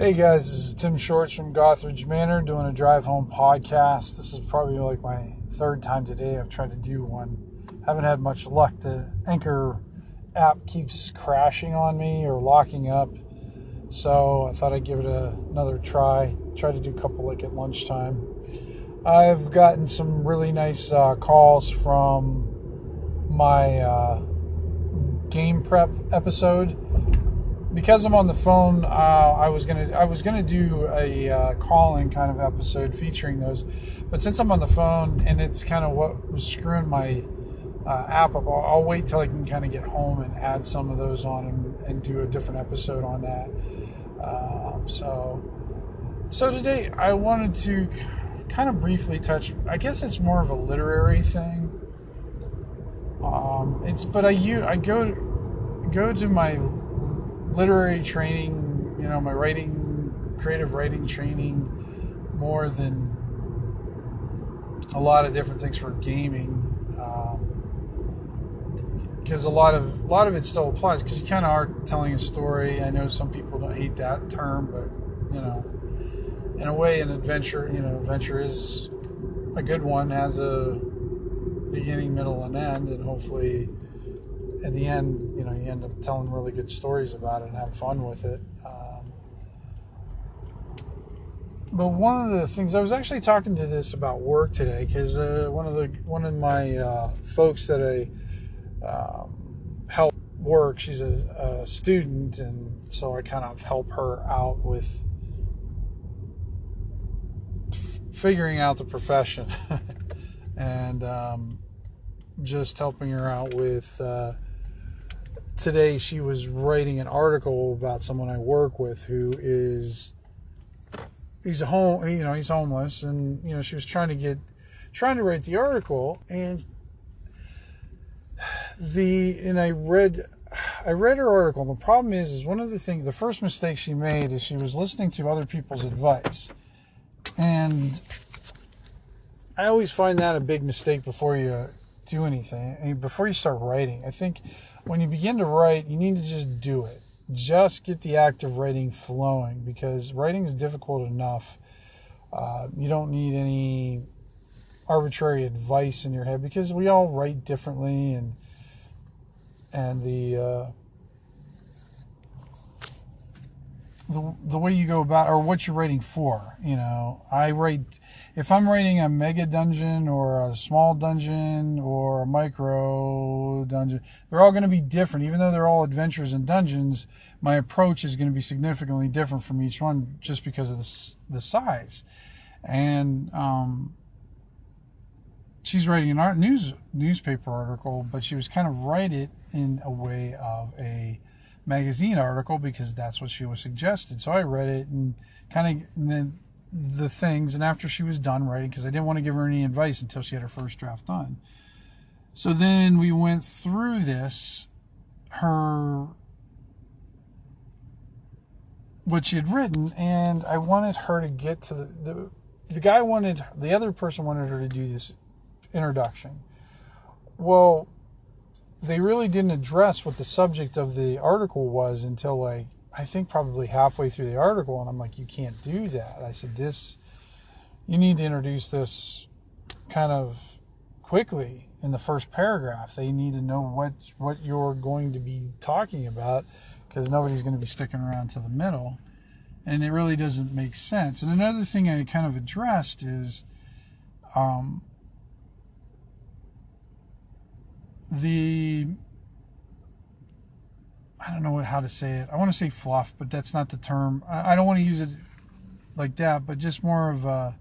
Hey guys, this is Tim Shorts from Gothridge Manor doing a drive home podcast. This is probably like my third time today I've tried to do one. Haven't had much luck. The Anchor app keeps crashing on me or locking up. So I thought I'd give it a, another try. Try to do a couple like at lunchtime. I've gotten some really nice uh, calls from my uh, game prep episode because I'm on the phone, uh, I was gonna I was gonna do a uh, call-in kind of episode featuring those, but since I'm on the phone and it's kind of what was screwing my uh, app up, I'll, I'll, wait till I can kind of get home and add some of those on and, and do a different episode on that. Um, so, so today I wanted to kind of briefly touch. I guess it's more of a literary thing. Um, it's but I you I go go to my literary training, you know, my writing, creative writing training, more than a lot of different things for gaming. because um, a lot of a lot of it still applies because you kind of are telling a story. I know some people don't hate that term, but you know, in a way, an adventure, you know, adventure is a good one, has a beginning, middle, and end, and hopefully in the end, you know, you end up telling really good stories about it and have fun with it. Um, but one of the things I was actually talking to this about work today because uh, one of the one of my uh, folks that I um, help work, she's a, a, student, and so I kind of help her out with figuring out the profession and um, just helping her out with. Uh, today she was writing an article about someone I work with who is he's a home you know he's homeless and you know she was trying to get trying to write the article and the and I read I read her article. The problem is is one of the things the first mistake she made is she was listening to other people's advice. And I always find that a big mistake before you do anything before you start writing. I think when you begin to write, you need to just do it. Just get the act of writing flowing because writing is difficult enough. Uh, you don't need any arbitrary advice in your head because we all write differently and and the uh, the, the way you go about or what you're writing for. You know, I write if I'm writing a mega dungeon or a small dungeon or a micro dungeon, they're all going to be different. Even though they're all adventures and dungeons, my approach is going to be significantly different from each one just because of the, the size. And um, she's writing an art news newspaper article, but she was kind of write it in a way of a magazine article because that's what she was suggested. So I read it and kind of the things. And after she was done writing, because I didn't want to give her any advice until she had her first draft done. So then we went through this, her what she had written, and I wanted her to get to the, the the guy wanted the other person wanted her to do this introduction. Well, they really didn't address what the subject of the article was until like I think probably halfway through the article, and I'm like, you can't do that. I said, this, you need to introduce this kind of quickly in the first paragraph. They need to know what what you're going to be talking about because nobody's going to be sticking around to the middle, and it really doesn't make sense. And another thing I kind of addressed is, um, the I don't know how to say it. I want to say fluff, but that's not the term. I, don't want to use it like that, but just more of a.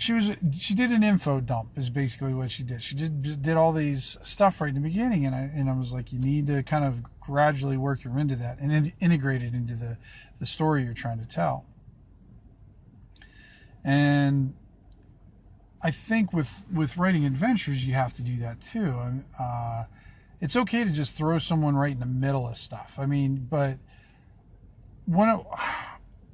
She was she did an info dump is basically what she did. She did did all these stuff right in the beginning, and I and I was like, you need to kind of gradually work your into that and in, integrate it into the the story you're trying to tell. And I think with with writing adventures, you have to do that too. Uh, it's okay to just throw someone right in the middle of stuff. I mean, but one of,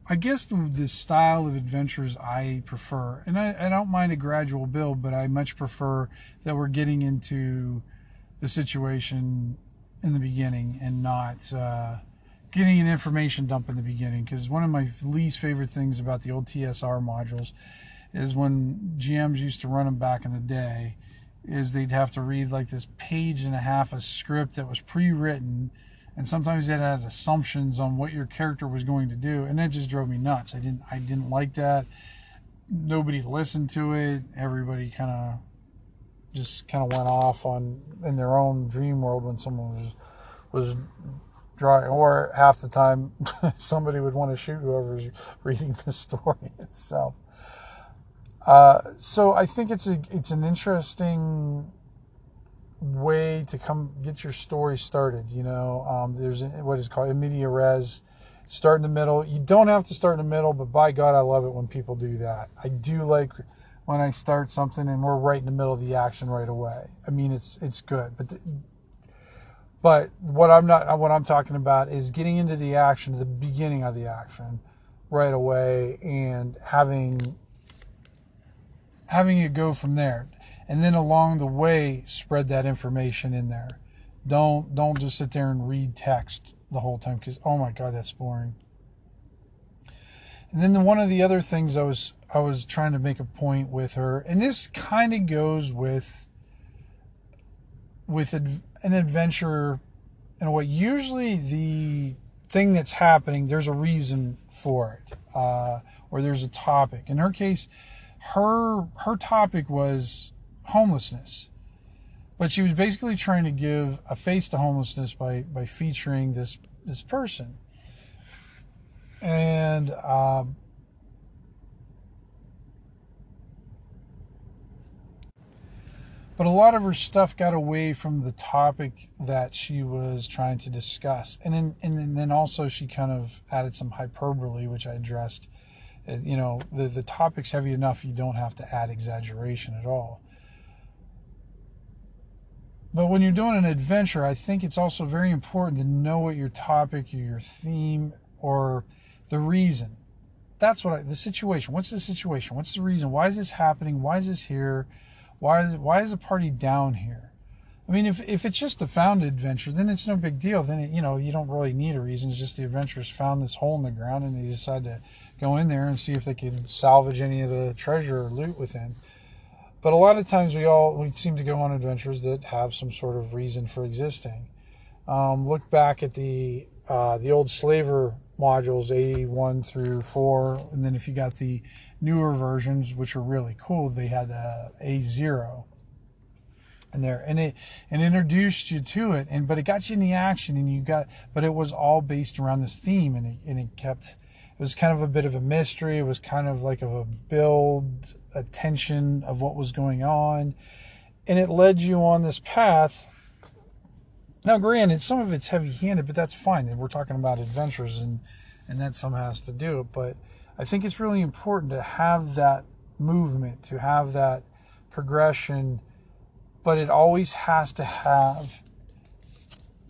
I guess the, the style of adventures I prefer, and I, I don't mind a gradual build, but I much prefer that we're getting into the situation in the beginning and not uh, getting an information dump in the beginning because one of my least favorite things about the old TSR modules is when GMs used to run them back in the day is they'd have to read like this page and a half of script that was pre-written and sometimes it had assumptions on what your character was going to do and that just drove me nuts. I didn't i didn't like that. Nobody listened to it. Everybody kind of just kind of went off on in their own dream world when someone was was drawing or half the time somebody would want to shoot whoever's reading the story itself uh, so I think it's a it's an interesting way to come get your story started. You know, um, there's what is called media res. Start in the middle. You don't have to start in the middle, but by God, I love it when people do that. I do like when I start something and we're right in the middle of the action right away. I mean, it's it's good, but the, but what I'm not what I'm talking about is getting into the action, the beginning of the action, right away, and having having it go from there. And then along the way spread that information in there. Don't don't just sit there and read text the whole time because oh my god that's boring. And then the, one of the other things i was i was trying to make a point with her and this kind of goes with with an adventure and what usually the thing that's happening there's a reason for it uh, or there's a topic. In her case her her topic was homelessness, but she was basically trying to give a face to homelessness by by featuring this this person, and. Um, but a lot of her stuff got away from the topic that she was trying to discuss and then and then also she kind of added some hyperbole which i addressed Uh, you know, the, the topic's heavy enough, you don't have to add exaggeration at all. But when you're doing an adventure, I think it's also very important to know what your topic or your theme or the reason. That's what I, the situation. What's the situation? What's the reason? Why is this happening? Why is this here? Why is, why is the party down here? I mean, if, if it's just a found adventure, then it's no big deal. Then, it, you know, you don't really need a reason. It's just the adventurers found this hole in the ground and they decide to go in there and see if they can salvage any of the treasure or loot within. But a lot of times we all we seem to go on adventures that have some sort of reason for existing. Um, look back at the uh, the old slaver modules A1 through 4, and then if you got the newer versions, which are really cool, they had a A0 in there, and it and introduced you to it, and but it got you in the action, and you got, but it was all based around this theme, and it, and it kept it was kind of a bit of a mystery. It was kind of like of a build, a tension of what was going on. And it led you on this path. Now, granted, some of it's heavy handed, but that's fine. We're talking about adventures and, and that somehow has to do it. But I think it's really important to have that movement, to have that progression, but it always has to have.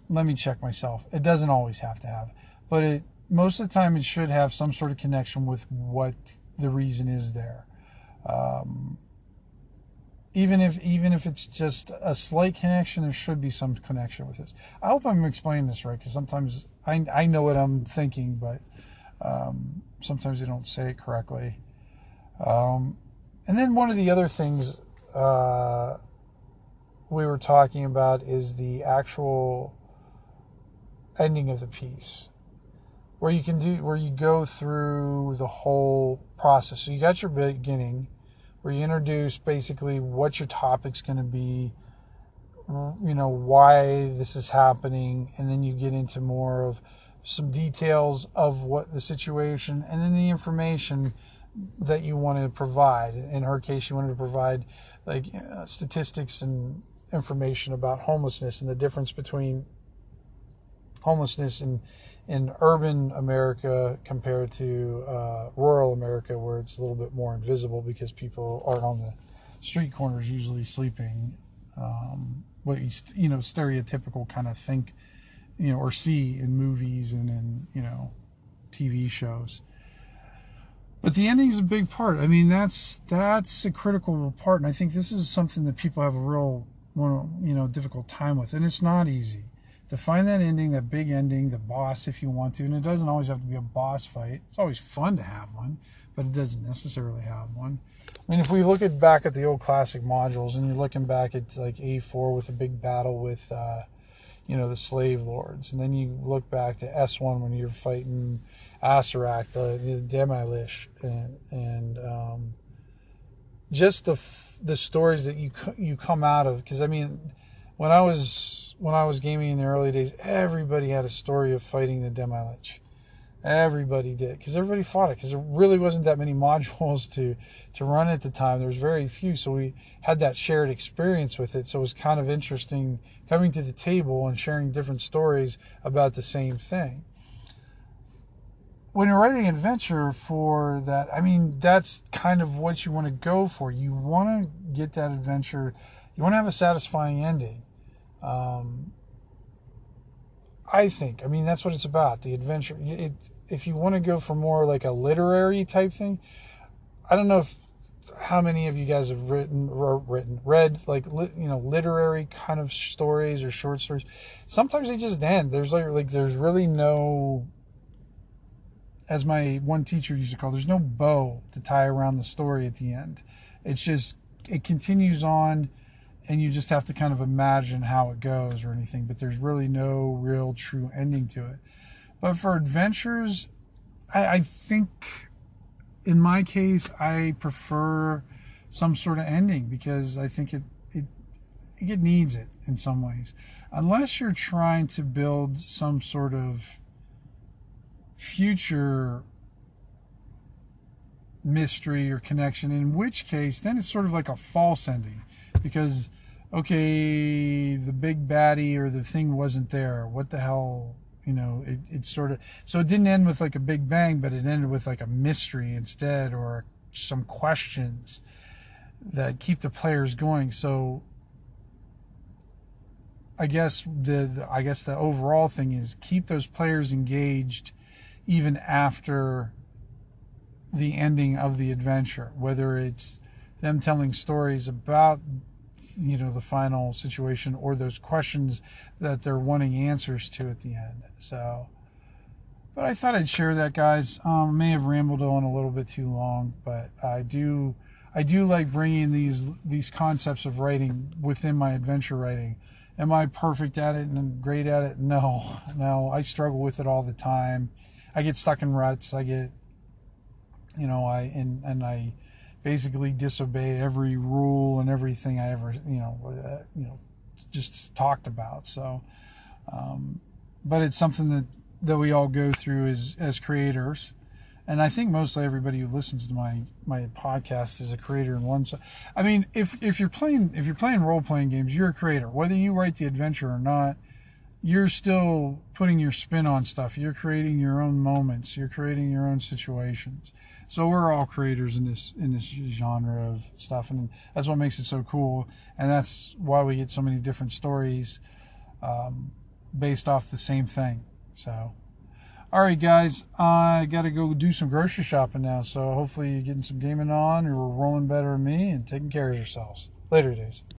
Let me check myself. It doesn't always have to have, but it most of the time it should have some sort of connection with what the reason is there. Um, even if even if it's just a slight connection, there should be some connection with this. I hope I'm explaining this right because sometimes I I know what I'm thinking, but um, sometimes I don't say it correctly. Um, and then one of the other things uh, we were talking about is the actual ending of the piece where you can do where you go through the whole process. So you got your beginning where you introduce basically what your topic's going to be, you know, why this is happening, and then you get into more of some details of what the situation and then the information that you want to provide. In her case, she wanted to provide like uh, statistics and information about homelessness and the difference between homelessness and in urban America compared to uh, rural America, where it's a little bit more invisible because people aren't on the street corners usually sleeping. Um, what you, you know, stereotypical kind of think, you know, or see in movies and in you know, TV shows. But the ending is a big part. I mean, that's that's a critical part, and I think this is something that people have a real, one you know, difficult time with, and it's not easy to find that ending, that big ending, the boss if you want to. And it doesn't always have to be a boss fight. It's always fun to have one, but it doesn't necessarily have one. I mean, if we look at back at the old classic modules, and you're looking back at like A4 with a big battle with, uh, you know, the slave lords, and then you look back to S1 when you're fighting Acererak, the, the Demilich, and and um, just the the stories that you you come out of. Because I mean, when I was when I was gaming in the early days, everybody had a story of fighting the Demilich. Everybody did because everybody fought it because there really wasn't that many modules to to run at the time. There was very few, so we had that shared experience with it. So it was kind of interesting coming to the table and sharing different stories about the same thing. When you're writing an adventure for that, I mean, that's kind of what you want to go for. You want to get that adventure. You want to have a satisfying ending. Um, I think. I mean, that's what it's about. The adventure. It, if you want to go for more like a literary type thing, I don't know if how many of you guys have written written read like you know literary kind of stories or short stories. Sometimes they just end. There's like like there's really no as my one teacher used to call there's no bow to tie around the story at the end. It's just it continues on and you just have to kind of imagine how it goes or anything, but there's really no real true ending to it. But for adventures, I, I think in my case, I prefer some sort of ending because I think it, it it needs it in some ways. Unless you're trying to build some sort of future mystery or connection, in which case then it's sort of like a false ending because okay, the big baddie or the thing wasn't there. What the hell you know it, it sort of so it didn't end with like a big bang but it ended with like a mystery instead or some questions that keep the players going so i guess the, the i guess the overall thing is keep those players engaged even after the ending of the adventure whether it's them telling stories about you know the final situation or those questions that they're wanting answers to at the end. So but i thought i'd share that guys. Um, may have rambled on a little bit too long but i do i do like bringing these these concepts of writing within my adventure writing. Am i perfect at it and great at it? No no. I struggle with it all the time. I get stuck in ruts. I get you know i and and i basically disobey every rule and everything I ever, you know, uh, you know, just talked about. So, um, but it's something that that we all go through as as creators, and I think mostly everybody who listens to my my podcast is a creator in one. Sense. I mean, if if you're playing if you're playing role playing games, you're a creator, whether you write the adventure or not. You're still putting your spin on stuff. You're creating your own moments. You're creating your own situations so we're all creators in this in this genre of stuff, and that's what makes it so cool. And that's why we get so many different stories um, based off the same thing. So, all right, guys, I got to go do some grocery shopping now. So hopefully you're getting some gaming on, or rolling better than me, and taking care of yourselves. Later, days.